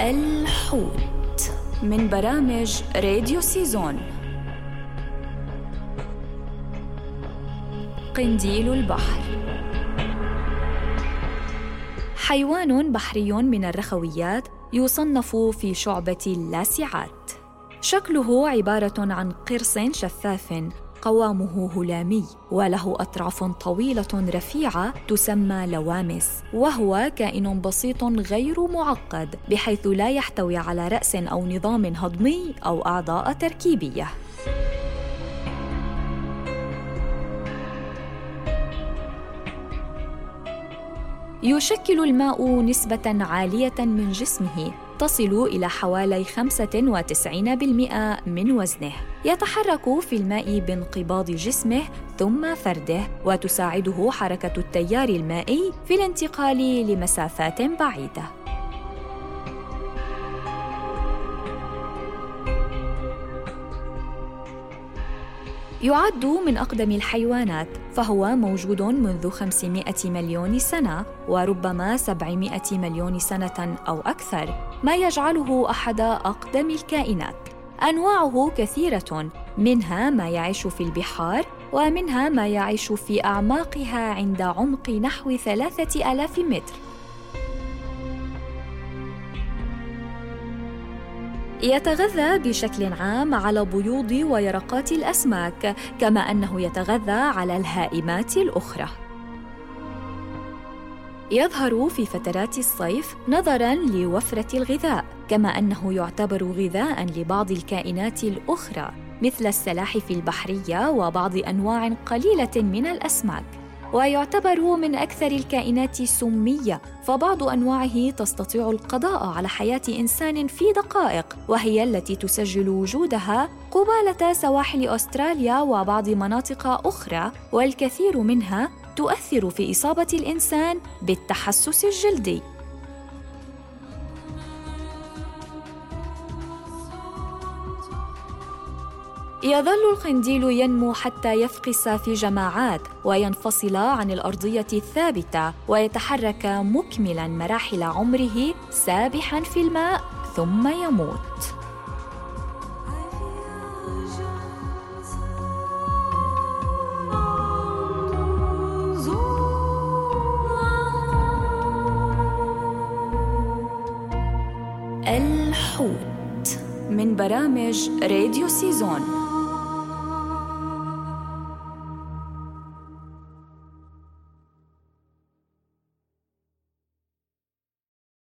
الحوت من برامج راديو سيزون. قنديل البحر. حيوان بحري من الرخويات يصنف في شعبة اللاسعات. شكله عبارة عن قرص شفاف قوامه هلامي وله أطراف طويلة رفيعة تسمى لوامس وهو كائن بسيط غير معقد بحيث لا يحتوي على رأس أو نظام هضمي أو أعضاء تركيبية. يشكل الماء نسبة عالية من جسمه تصل إلى حوالي 95% من وزنه. يتحرك في الماء بانقباض جسمه ثم فرده، وتساعده حركة التيار المائي في الانتقال لمسافات بعيدة. يعد من أقدم الحيوانات فهو موجود منذ 500 مليون سنة وربما 700 مليون سنة أو أكثر ما يجعله أحد أقدم الكائنات. أنواعه كثيرة منها ما يعيش في البحار ومنها ما يعيش في أعماقها عند عمق نحو ثلاثة آلاف متر. يتغذى بشكل عام على بيوض ويرقات الأسماك كما أنه يتغذى على الهائمات الأخرى. يظهر في فترات الصيف نظرا لوفرة الغذاء كما أنه يعتبر غذاء لبعض الكائنات الأخرى مثل السلاحف البحرية وبعض أنواع قليلة من الأسماك. ويعتبر من أكثر الكائنات سمية فبعض أنواعه تستطيع القضاء على حياة إنسان في دقائق وهي التي تسجل وجودها قبالة سواحل أستراليا وبعض مناطق أخرى والكثير منها تؤثر في إصابة الإنسان بالتحسس الجلدي. يظل القنديل ينمو حتى يفقس في جماعات وينفصل عن الأرضية الثابتة ويتحرك مكملا مراحل عمره سابحا في الماء ثم يموت. الحوت من برامج راديو سيزون.